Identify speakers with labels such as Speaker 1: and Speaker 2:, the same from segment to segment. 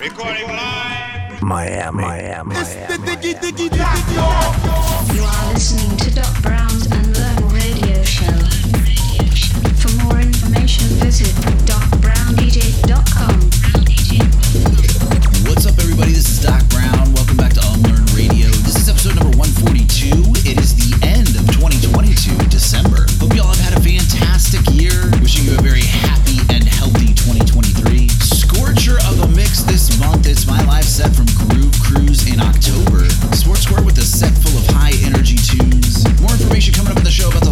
Speaker 1: Recording live.
Speaker 2: Miami, Miami,
Speaker 3: It's the
Speaker 2: Miami.
Speaker 3: diggy diggy diggy.
Speaker 4: You are listening to Doc Brown's Unlearn Radio Show. For more information, visit docbrown.com.
Speaker 5: What's up, everybody? This is Doc Brown. Welcome back to Unlearn Radio. This is episode number 142. It is the end of 2022, December. Hope y'all have had a fantastic year. Wishing you a very happy It's my live set from Groove Cruise in October. Sports with a set full of high energy tunes. More information coming up in the show about the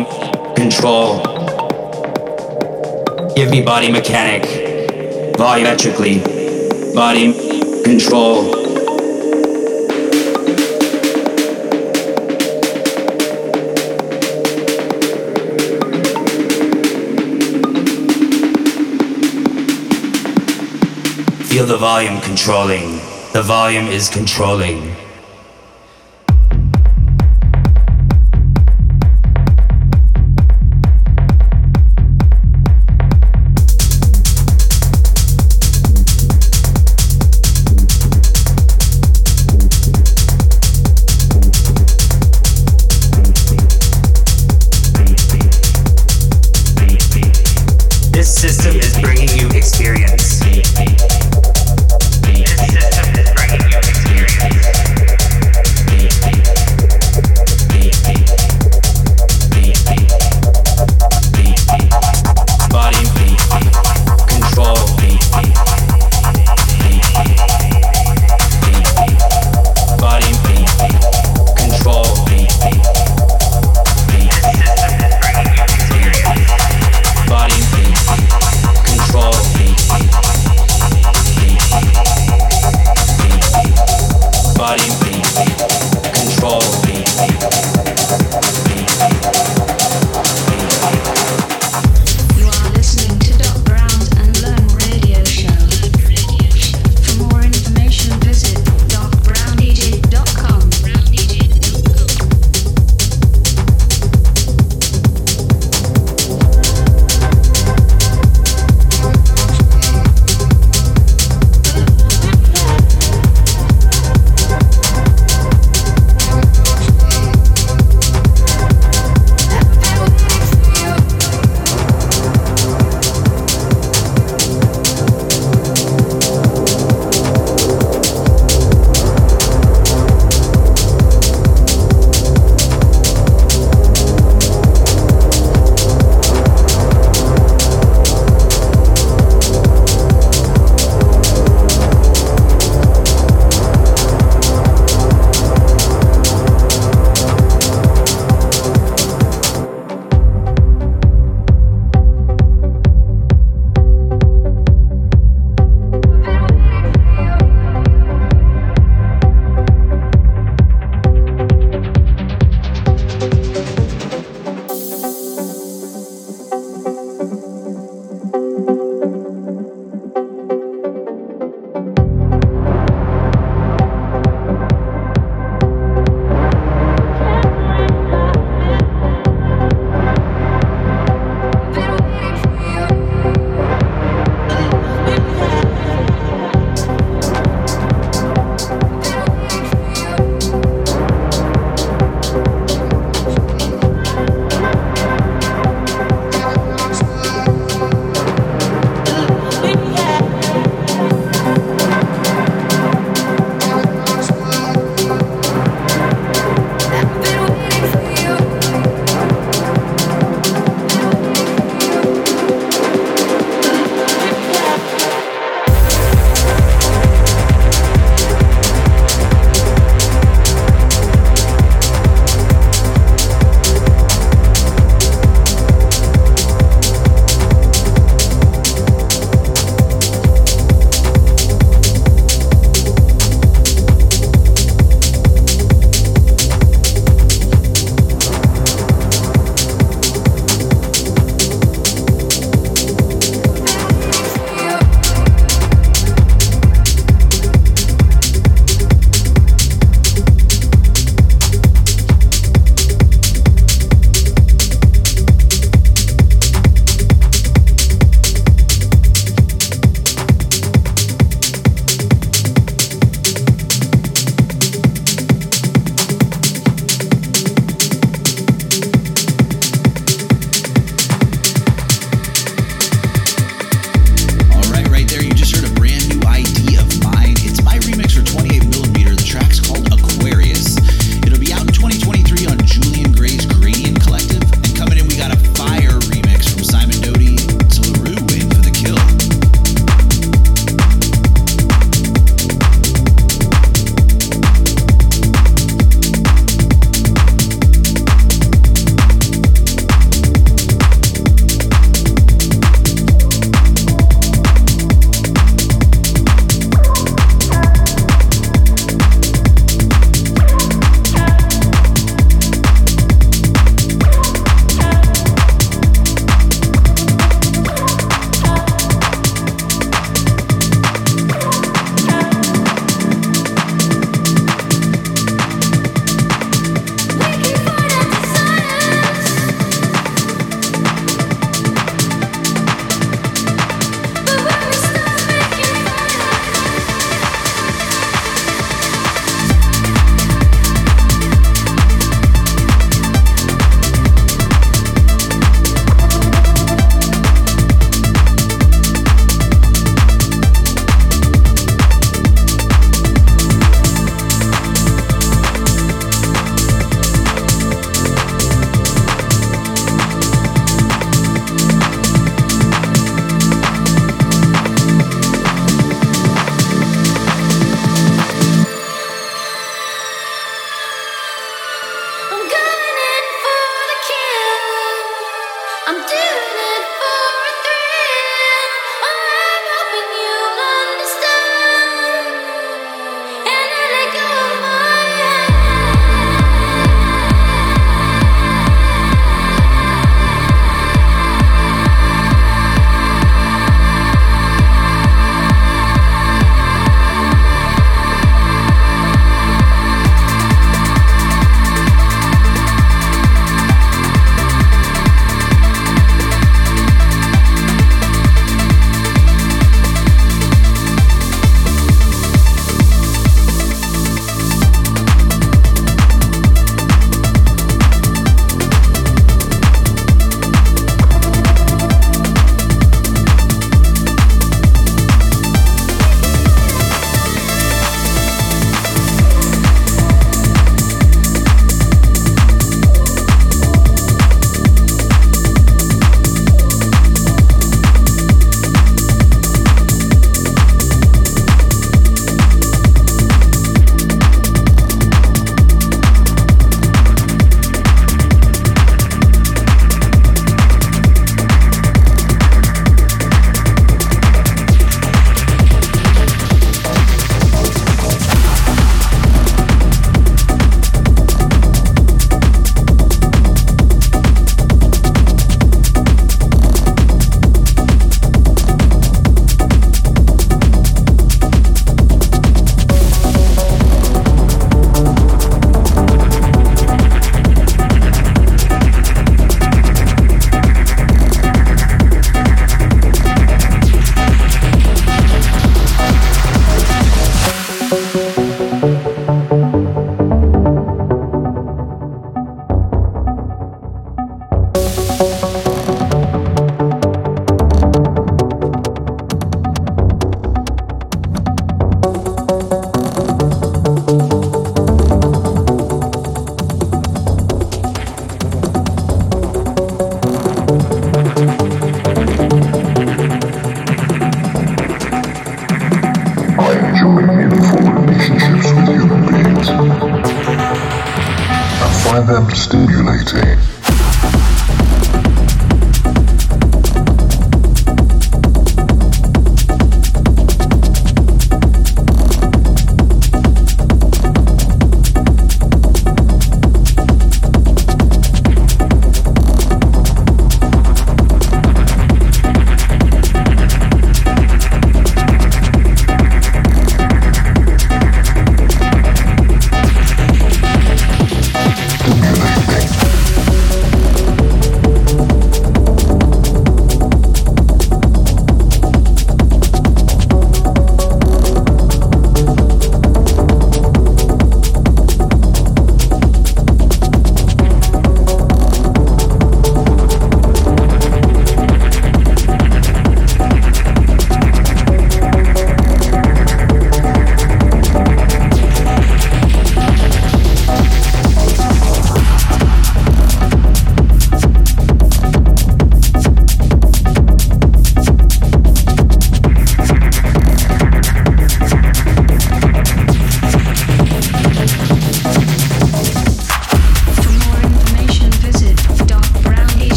Speaker 2: body control. Give me body mechanic, volumetrically, body control. Feel the volume controlling. The volume is controlling.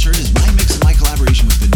Speaker 6: Shirt is my mix in my collaboration with the